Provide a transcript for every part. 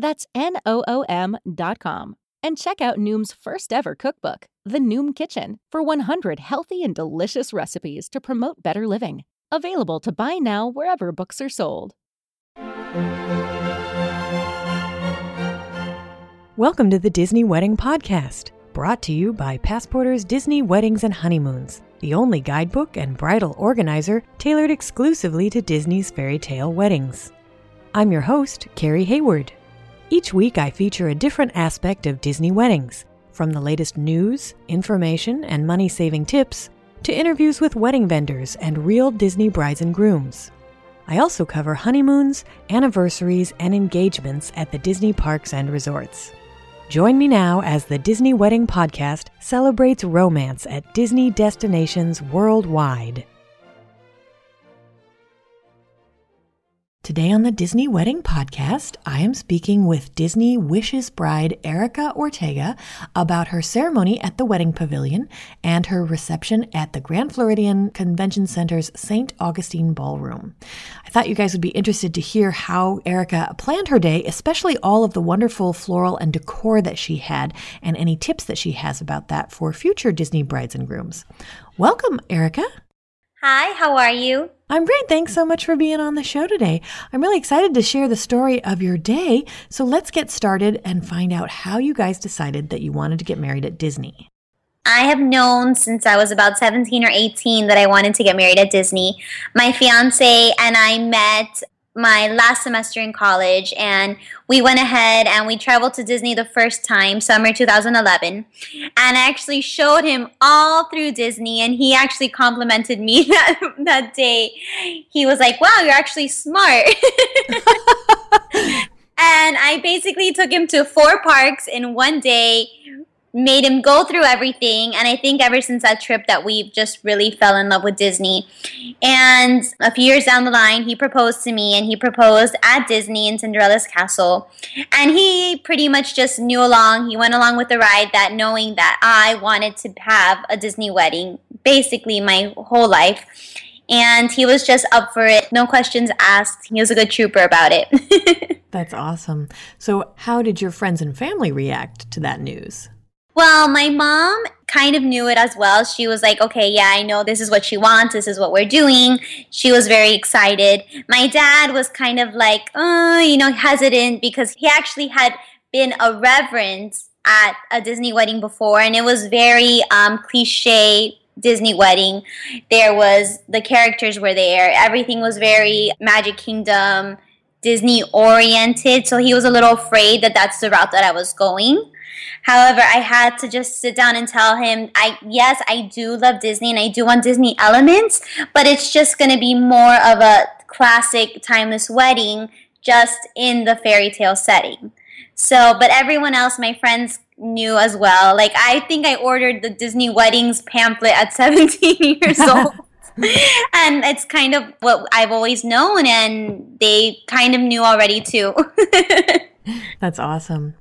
That's N O O M.com. And check out Noom's first ever cookbook, The Noom Kitchen, for 100 healthy and delicious recipes to promote better living. Available to buy now wherever books are sold. Welcome to the Disney Wedding Podcast, brought to you by Passporter's Disney Weddings and Honeymoons, the only guidebook and bridal organizer tailored exclusively to Disney's fairy tale weddings. I'm your host, Carrie Hayward. Each week, I feature a different aspect of Disney weddings, from the latest news, information, and money saving tips to interviews with wedding vendors and real Disney brides and grooms. I also cover honeymoons, anniversaries, and engagements at the Disney parks and resorts. Join me now as the Disney Wedding Podcast celebrates romance at Disney destinations worldwide. Today on the Disney Wedding Podcast, I am speaking with Disney Wishes bride Erica Ortega about her ceremony at the Wedding Pavilion and her reception at the Grand Floridian Convention Center's St. Augustine Ballroom. I thought you guys would be interested to hear how Erica planned her day, especially all of the wonderful floral and decor that she had, and any tips that she has about that for future Disney brides and grooms. Welcome, Erica. Hi, how are you? I'm great. Thanks so much for being on the show today. I'm really excited to share the story of your day. So let's get started and find out how you guys decided that you wanted to get married at Disney. I have known since I was about 17 or 18 that I wanted to get married at Disney. My fiance and I met my last semester in college and we went ahead and we traveled to Disney the first time, summer 2011. And I actually showed him all through Disney and he actually complimented me that, that day. He was like, wow, you're actually smart. and I basically took him to four parks in one day made him go through everything and i think ever since that trip that we've just really fell in love with disney. And a few years down the line he proposed to me and he proposed at disney in cinderella's castle. And he pretty much just knew along. He went along with the ride that knowing that i wanted to have a disney wedding basically my whole life. And he was just up for it. No questions asked. He was a good trooper about it. That's awesome. So how did your friends and family react to that news well, my mom kind of knew it as well. She was like, okay, yeah, I know this is what she wants. This is what we're doing. She was very excited. My dad was kind of like, uh, you know, hesitant because he actually had been a reverend at a Disney wedding before, and it was very um, cliche Disney wedding. There was the characters were there. Everything was very Magic Kingdom, Disney oriented. So he was a little afraid that that's the route that I was going. However, I had to just sit down and tell him, I yes, I do love Disney and I do want Disney elements, but it's just going to be more of a classic timeless wedding just in the fairy tale setting. So, but everyone else, my friends knew as well. Like I think I ordered the Disney weddings pamphlet at 17 years old. and it's kind of what I've always known and they kind of knew already too. That's awesome.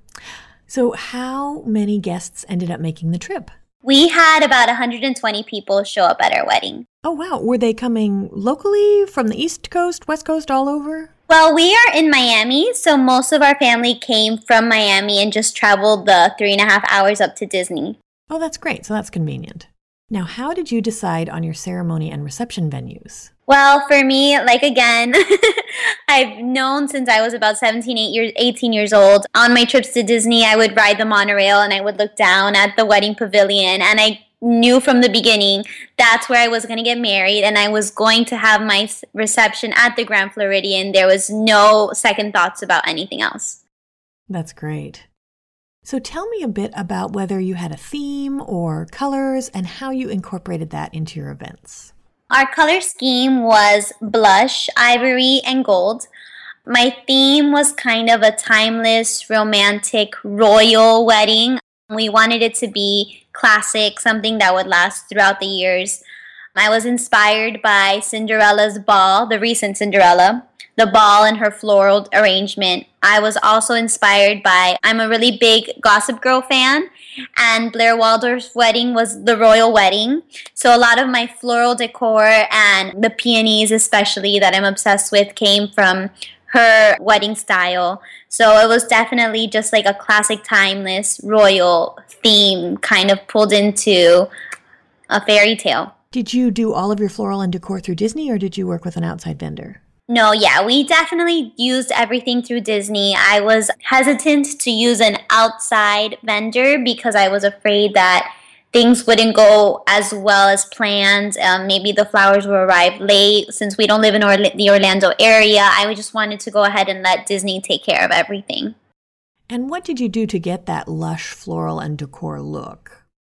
So, how many guests ended up making the trip? We had about 120 people show up at our wedding. Oh, wow. Were they coming locally from the East Coast, West Coast, all over? Well, we are in Miami, so most of our family came from Miami and just traveled the three and a half hours up to Disney. Oh, that's great. So that's convenient. Now, how did you decide on your ceremony and reception venues? Well, for me, like again, I've known since I was about 17, 8 years, 18 years old. On my trips to Disney, I would ride the monorail and I would look down at the wedding pavilion and I knew from the beginning that's where I was going to get married and I was going to have my reception at the Grand Floridian. There was no second thoughts about anything else. That's great. So tell me a bit about whether you had a theme or colors and how you incorporated that into your events. Our color scheme was blush, ivory, and gold. My theme was kind of a timeless, romantic, royal wedding. We wanted it to be classic, something that would last throughout the years. I was inspired by Cinderella's ball, the recent Cinderella the ball and her floral arrangement. I was also inspired by, I'm a really big Gossip Girl fan, and Blair Waldorf's wedding was the royal wedding. So a lot of my floral decor and the peonies, especially that I'm obsessed with, came from her wedding style. So it was definitely just like a classic, timeless, royal theme kind of pulled into a fairy tale. Did you do all of your floral and decor through Disney or did you work with an outside vendor? No, yeah, we definitely used everything through Disney. I was hesitant to use an outside vendor because I was afraid that things wouldn't go as well as planned. Um, maybe the flowers will arrive late. Since we don't live in the Orlando area, I just wanted to go ahead and let Disney take care of everything. And what did you do to get that lush floral and decor look?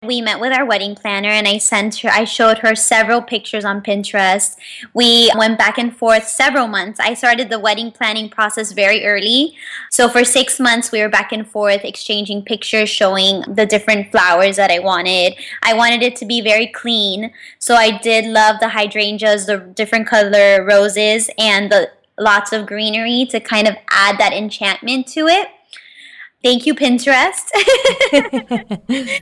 We met with our wedding planner and I sent her I showed her several pictures on Pinterest. We went back and forth several months. I started the wedding planning process very early. So for 6 months we were back and forth exchanging pictures showing the different flowers that I wanted. I wanted it to be very clean. So I did love the hydrangeas, the different color roses and the lots of greenery to kind of add that enchantment to it. Thank you Pinterest.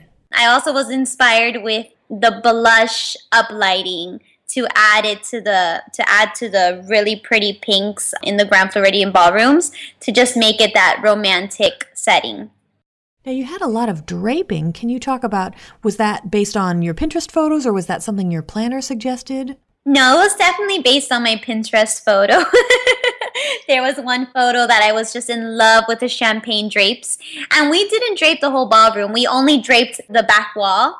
I also was inspired with the blush uplighting to add it to the to add to the really pretty pinks in the Grand Floridian ballrooms to just make it that romantic setting. Now you had a lot of draping. Can you talk about was that based on your Pinterest photos or was that something your planner suggested? No, it was definitely based on my Pinterest photo. there was one photo that I was just in love with the champagne drapes. And we didn't drape the whole ballroom, we only draped the back wall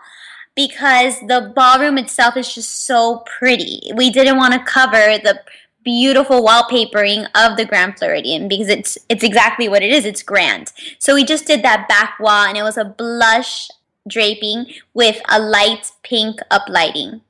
because the ballroom itself is just so pretty. We didn't want to cover the beautiful wallpapering of the Grand Floridian because it's it's exactly what it is. It's grand. So we just did that back wall and it was a blush draping with a light pink uplighting.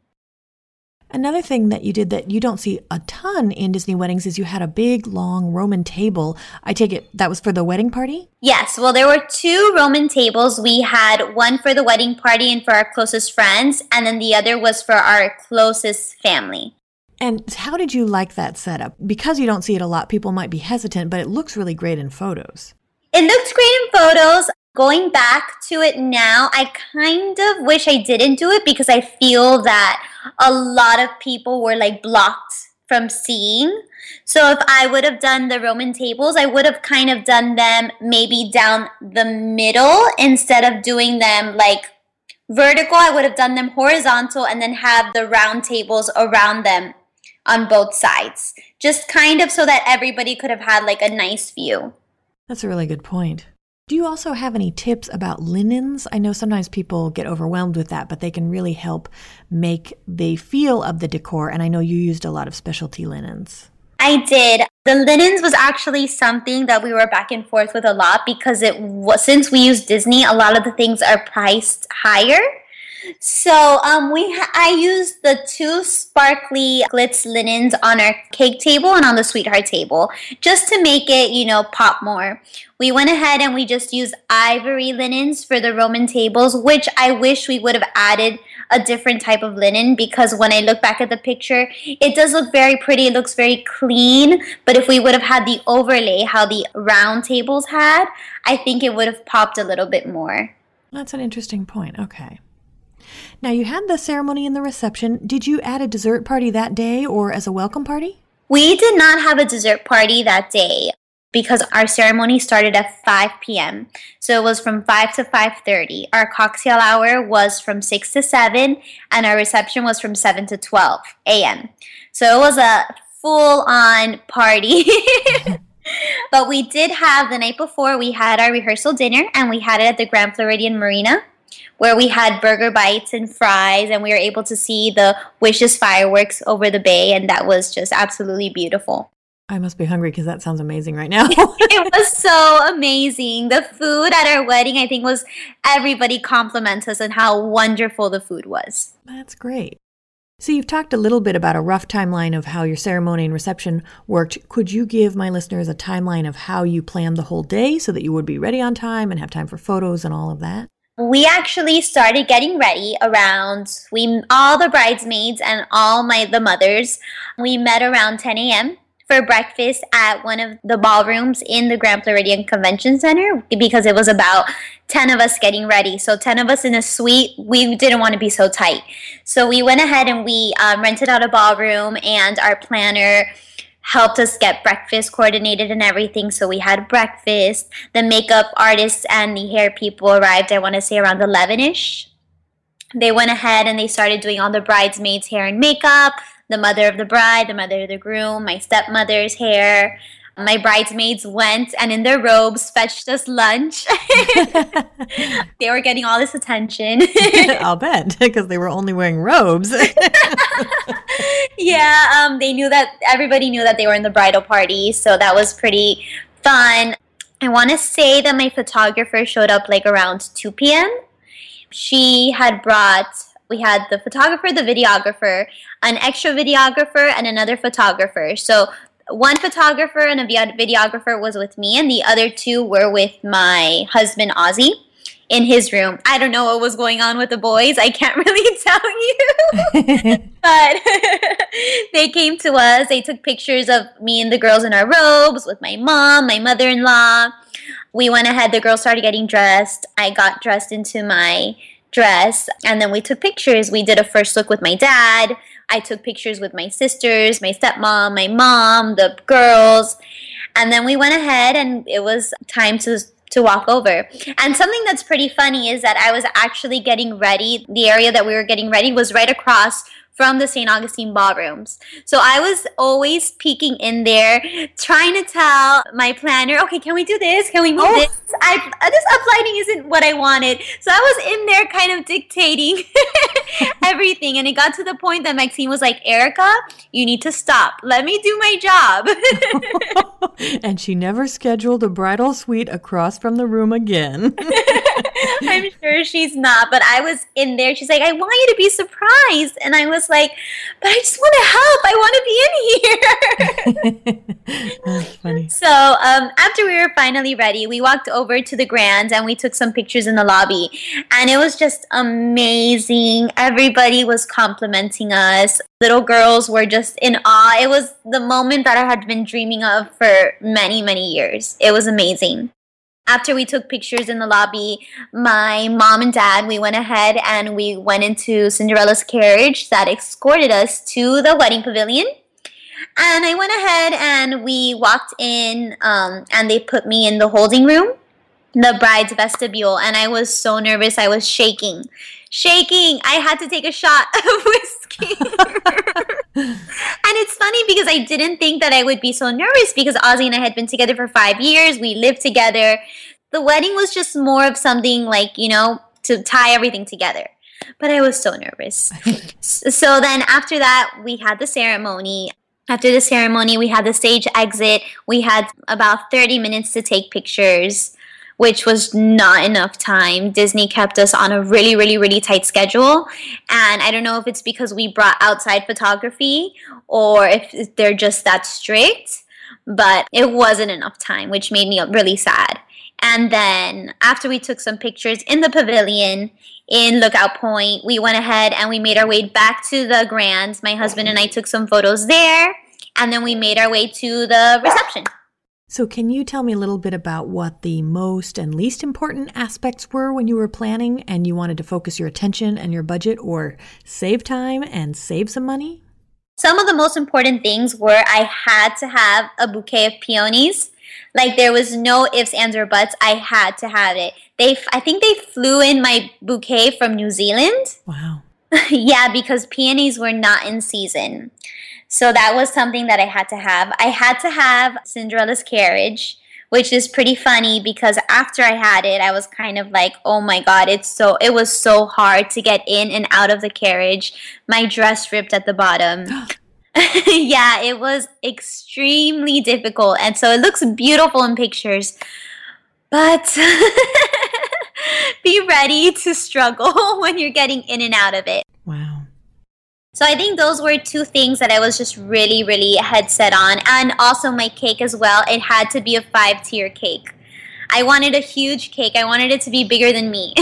Another thing that you did that you don't see a ton in Disney weddings is you had a big, long Roman table. I take it that was for the wedding party? Yes. Well, there were two Roman tables. We had one for the wedding party and for our closest friends, and then the other was for our closest family. And how did you like that setup? Because you don't see it a lot, people might be hesitant, but it looks really great in photos. It looks great in photos. Going back to it now, I kind of wish I didn't do it because I feel that a lot of people were like blocked from seeing. So if I would have done the Roman tables, I would have kind of done them maybe down the middle instead of doing them like vertical. I would have done them horizontal and then have the round tables around them on both sides. Just kind of so that everybody could have had like a nice view. That's a really good point. Do you also have any tips about linens? I know sometimes people get overwhelmed with that, but they can really help make the feel of the decor. And I know you used a lot of specialty linens. I did. The linens was actually something that we were back and forth with a lot because it was, since we use Disney, a lot of the things are priced higher. So um, we ha- I used the two sparkly glitz linens on our cake table and on the sweetheart table just to make it, you know, pop more. We went ahead and we just used ivory linens for the Roman tables, which I wish we would have added a different type of linen because when I look back at the picture, it does look very pretty. It looks very clean. But if we would have had the overlay, how the round tables had, I think it would have popped a little bit more. That's an interesting point. Okay. Now, you had the ceremony and the reception. Did you add a dessert party that day or as a welcome party? We did not have a dessert party that day. because our ceremony started at 5 p.m. So it was from 5 to 5:30. Our cocktail hour was from 6 to 7 and our reception was from 7 to 12 a.m. So it was a full on party. but we did have the night before we had our rehearsal dinner and we had it at the Grand Floridian Marina where we had burger bites and fries and we were able to see the wishes fireworks over the bay and that was just absolutely beautiful I must be hungry because that sounds amazing right now. it was so amazing. The food at our wedding, I think, was everybody compliments us on how wonderful the food was. That's great. So, you've talked a little bit about a rough timeline of how your ceremony and reception worked. Could you give my listeners a timeline of how you planned the whole day so that you would be ready on time and have time for photos and all of that? We actually started getting ready around we all the bridesmaids and all my the mothers. We met around 10 a.m for breakfast at one of the ballrooms in the Grand Floridian Convention Center because it was about 10 of us getting ready. So 10 of us in a suite, we didn't want to be so tight. So we went ahead and we um, rented out a ballroom and our planner helped us get breakfast coordinated and everything. So we had breakfast. The makeup artists and the hair people arrived, I want to say around 11 ish. They went ahead and they started doing all the bridesmaids' hair and makeup the mother of the bride, the mother of the groom, my stepmother's hair. My bridesmaids went and in their robes fetched us lunch. they were getting all this attention. I'll bet, because they were only wearing robes. yeah, um, they knew that everybody knew that they were in the bridal party, so that was pretty fun. I want to say that my photographer showed up like around 2 p.m. She had brought we had the photographer, the videographer, an extra videographer, and another photographer. So one photographer and a videographer was with me, and the other two were with my husband, Ozzy, in his room. I don't know what was going on with the boys. I can't really tell you. but they came to us. They took pictures of me and the girls in our robes with my mom, my mother in law. We went ahead, the girls started getting dressed. I got dressed into my dress. And then we took pictures. We did a first look with my dad. I took pictures with my sisters, my stepmom, my mom, the girls. And then we went ahead and it was time to to walk over. And something that's pretty funny is that I was actually getting ready. The area that we were getting ready was right across from the St. Augustine ballrooms. So I was always peeking in there, trying to tell my planner, okay, can we do this? Can we move oh. this? I, this uplighting isn't what I wanted. So I was in there kind of dictating everything. And it got to the point that Maxine was like, Erica, you need to stop. Let me do my job. and she never scheduled a bridal suite across from the room again. I'm sure she's not, but I was in there. She's like, I want you to be surprised. And I was like, but I just want to help. I want to be in here. Funny. So um, after we were finally ready, we walked over to the Grand and we took some pictures in the lobby. And it was just amazing. Everybody was complimenting us. Little girls were just in awe. It was the moment that I had been dreaming of for many, many years. It was amazing after we took pictures in the lobby, my mom and dad, we went ahead and we went into Cinderella's carriage that escorted us to the wedding pavilion. And I went ahead and we walked in, um, and they put me in the holding room, the bride's vestibule, and I was so nervous. I was shaking, shaking. I had to take a shot of whiskey. and it's funny because I didn't think that I would be so nervous because Ozzy and I had been together for five years. We lived together. The wedding was just more of something like, you know, to tie everything together. But I was so nervous. so then after that, we had the ceremony. After the ceremony, we had the stage exit. We had about 30 minutes to take pictures which was not enough time. Disney kept us on a really, really, really tight schedule. And I don't know if it's because we brought outside photography or if they're just that strict, but it wasn't enough time, which made me really sad. And then after we took some pictures in the pavilion in Lookout Point, we went ahead and we made our way back to the Grand. My husband and I took some photos there, and then we made our way to the reception. So, can you tell me a little bit about what the most and least important aspects were when you were planning and you wanted to focus your attention and your budget or save time and save some money? Some of the most important things were I had to have a bouquet of peonies. Like there was no ifs, ands, or buts. I had to have it. They, I think they flew in my bouquet from New Zealand. Wow. yeah, because peonies were not in season. So that was something that I had to have. I had to have Cinderella's carriage, which is pretty funny because after I had it, I was kind of like, "Oh my god, it's so it was so hard to get in and out of the carriage. My dress ripped at the bottom." yeah, it was extremely difficult. And so it looks beautiful in pictures. But be ready to struggle when you're getting in and out of it. Wow. So I think those were two things that I was just really, really head set on. And also my cake as well. It had to be a five tier cake. I wanted a huge cake. I wanted it to be bigger than me.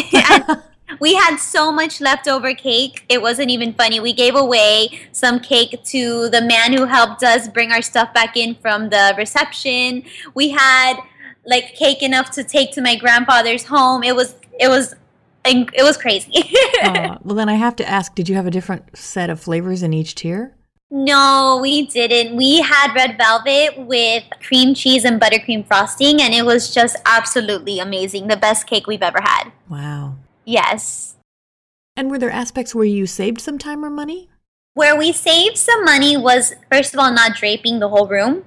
we had so much leftover cake. It wasn't even funny. We gave away some cake to the man who helped us bring our stuff back in from the reception. We had like cake enough to take to my grandfather's home. It was it was it was crazy. uh, well, then I have to ask: Did you have a different set of flavors in each tier? No, we didn't. We had red velvet with cream cheese and buttercream frosting, and it was just absolutely amazing. The best cake we've ever had. Wow. Yes. And were there aspects where you saved some time or money? Where we saved some money was, first of all, not draping the whole room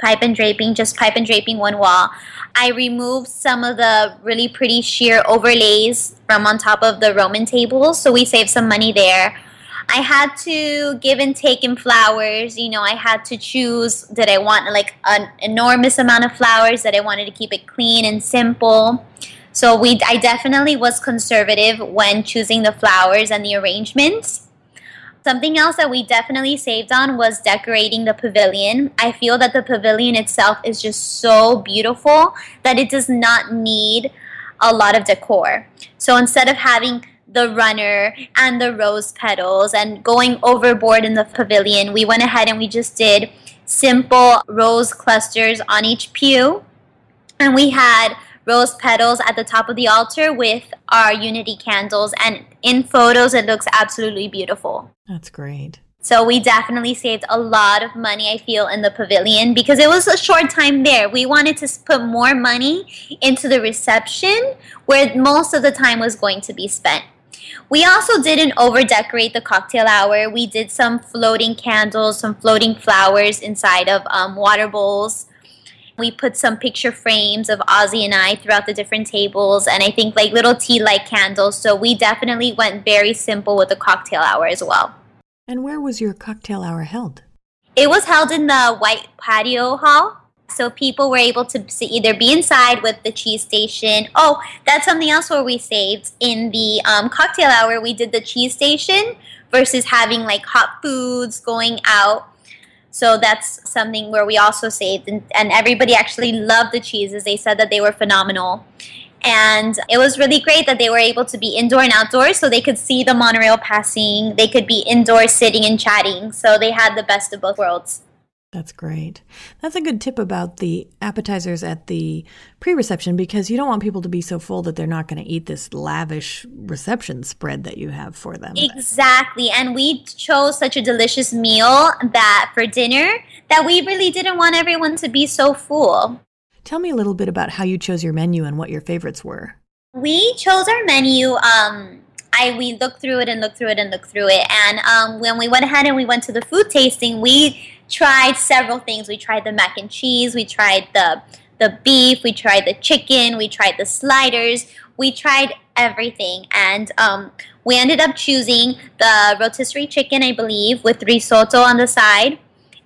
pipe and draping, just pipe and draping one wall. I removed some of the really pretty sheer overlays from on top of the Roman tables, so we saved some money there. I had to give and take in flowers. You know, I had to choose did I want like an enormous amount of flowers, that I wanted to keep it clean and simple. So we I definitely was conservative when choosing the flowers and the arrangements. Something else that we definitely saved on was decorating the pavilion. I feel that the pavilion itself is just so beautiful that it does not need a lot of decor. So instead of having the runner and the rose petals and going overboard in the pavilion, we went ahead and we just did simple rose clusters on each pew. And we had rose petals at the top of the altar with our unity candles and in photos it looks absolutely beautiful. That's great. So we definitely saved a lot of money i feel in the pavilion because it was a short time there. We wanted to put more money into the reception where most of the time was going to be spent. We also didn't over decorate the cocktail hour. We did some floating candles, some floating flowers inside of um, water bowls we put some picture frames of Ozzy and I throughout the different tables, and I think like little tea light candles. So we definitely went very simple with the cocktail hour as well. And where was your cocktail hour held? It was held in the white patio hall. So people were able to either be inside with the cheese station. Oh, that's something else where we saved in the um, cocktail hour. We did the cheese station versus having like hot foods going out so that's something where we also saved, and, and everybody actually loved the cheeses. They said that they were phenomenal. And it was really great that they were able to be indoor and outdoors so they could see the monorail passing. They could be indoors sitting and chatting. So they had the best of both worlds. That's great. That's a good tip about the appetizers at the pre reception because you don't want people to be so full that they're not going to eat this lavish reception spread that you have for them. Exactly. And we chose such a delicious meal that for dinner that we really didn't want everyone to be so full. Tell me a little bit about how you chose your menu and what your favorites were. We chose our menu. Um, I we looked through it and looked through it and looked through it. And um, when we went ahead and we went to the food tasting, we tried several things. We tried the mac and cheese, we tried the the beef, we tried the chicken, we tried the sliders, we tried everything, and um, we ended up choosing the rotisserie chicken, I believe, with risotto on the side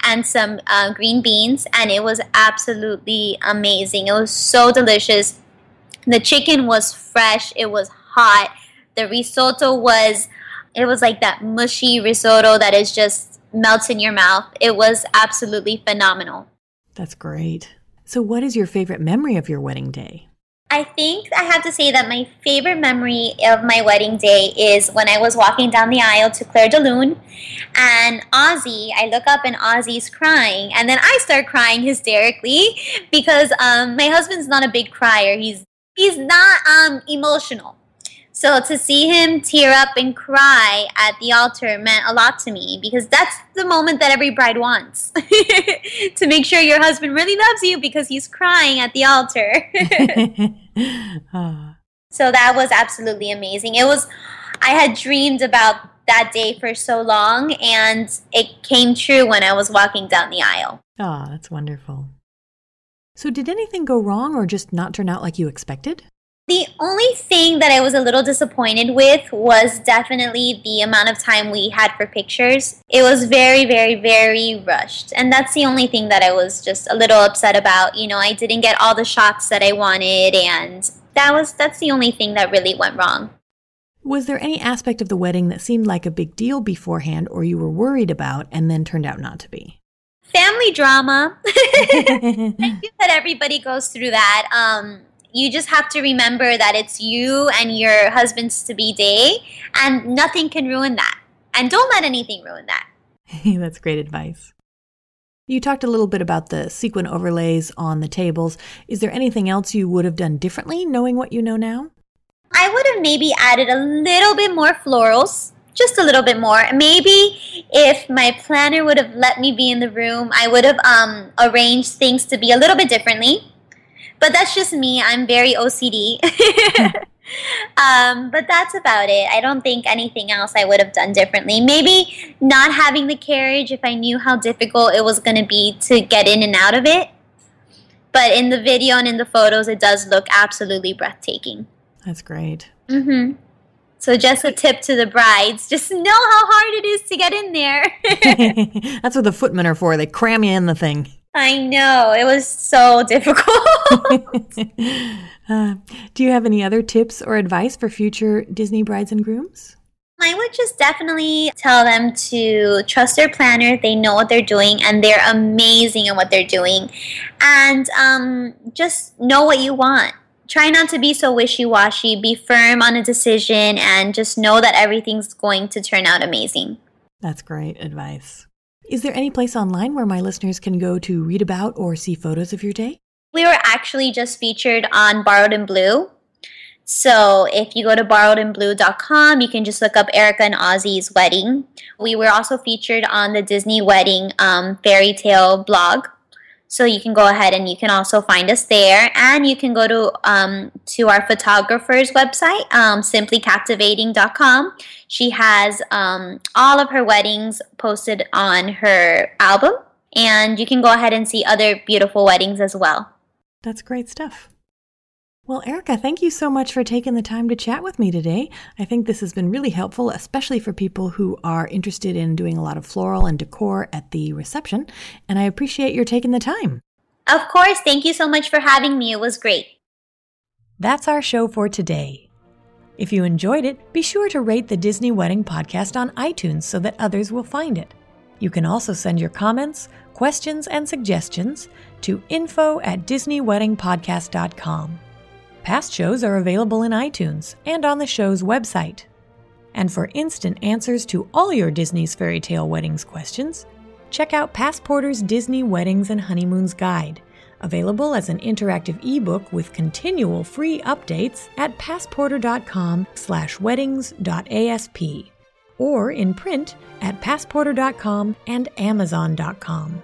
and some uh, green beans, and it was absolutely amazing. It was so delicious. The chicken was fresh. It was hot. The risotto was, it was like that mushy risotto that is just melts in your mouth. It was absolutely phenomenal. That's great. So, what is your favorite memory of your wedding day? I think I have to say that my favorite memory of my wedding day is when I was walking down the aisle to Clair de Lune and Ozzy, I look up and Ozzy's crying. And then I start crying hysterically because um, my husband's not a big crier. He's, he's not um, emotional. So to see him tear up and cry at the altar meant a lot to me because that's the moment that every bride wants. to make sure your husband really loves you because he's crying at the altar. oh. So that was absolutely amazing. It was I had dreamed about that day for so long and it came true when I was walking down the aisle. Oh, that's wonderful. So did anything go wrong or just not turn out like you expected? The only thing that I was a little disappointed with was definitely the amount of time we had for pictures. It was very, very, very rushed. And that's the only thing that I was just a little upset about. You know, I didn't get all the shots that I wanted and that was that's the only thing that really went wrong. Was there any aspect of the wedding that seemed like a big deal beforehand or you were worried about and then turned out not to be? Family drama. I think that everybody goes through that. Um, you just have to remember that it's you and your husband's to be day, and nothing can ruin that. And don't let anything ruin that. That's great advice. You talked a little bit about the sequin overlays on the tables. Is there anything else you would have done differently knowing what you know now? I would have maybe added a little bit more florals, just a little bit more. Maybe if my planner would have let me be in the room, I would have um, arranged things to be a little bit differently. But that's just me. I'm very OCD. um, but that's about it. I don't think anything else I would have done differently. Maybe not having the carriage if I knew how difficult it was going to be to get in and out of it. But in the video and in the photos, it does look absolutely breathtaking. That's great. Mm-hmm. So just a tip to the brides: just know how hard it is to get in there. That's what the footmen are for. They cram you in the thing. I know it was so difficult. uh, do you have any other tips or advice for future Disney brides and grooms? I would just definitely tell them to trust their planner. They know what they're doing and they're amazing at what they're doing. And um, just know what you want try not to be so wishy washy, be firm on a decision, and just know that everything's going to turn out amazing. That's great advice. Is there any place online where my listeners can go to read about or see photos of your day? We were actually just featured on Borrowed in Blue. So if you go to borrowedinblue.com, you can just look up Erica and Ozzy's wedding. We were also featured on the Disney Wedding um, fairy tale blog. So you can go ahead and you can also find us there, and you can go to um, to our photographer's website, um, simplycaptivating.com. She has um, all of her weddings posted on her album, and you can go ahead and see other beautiful weddings as well. That's great stuff. Well, Erica, thank you so much for taking the time to chat with me today. I think this has been really helpful, especially for people who are interested in doing a lot of floral and decor at the reception, and I appreciate your taking the time. Of course. Thank you so much for having me. It was great. That's our show for today. If you enjoyed it, be sure to rate the Disney Wedding Podcast on iTunes so that others will find it. You can also send your comments, questions, and suggestions to info at DisneyWeddingPodcast.com. Past shows are available in iTunes and on the show's website. And for instant answers to all your Disney's Fairy Tale Weddings questions, check out Passporter's Disney Weddings and Honeymoons Guide, available as an interactive ebook with continual free updates at passporter.com/weddings.asp or in print at passporter.com and amazon.com.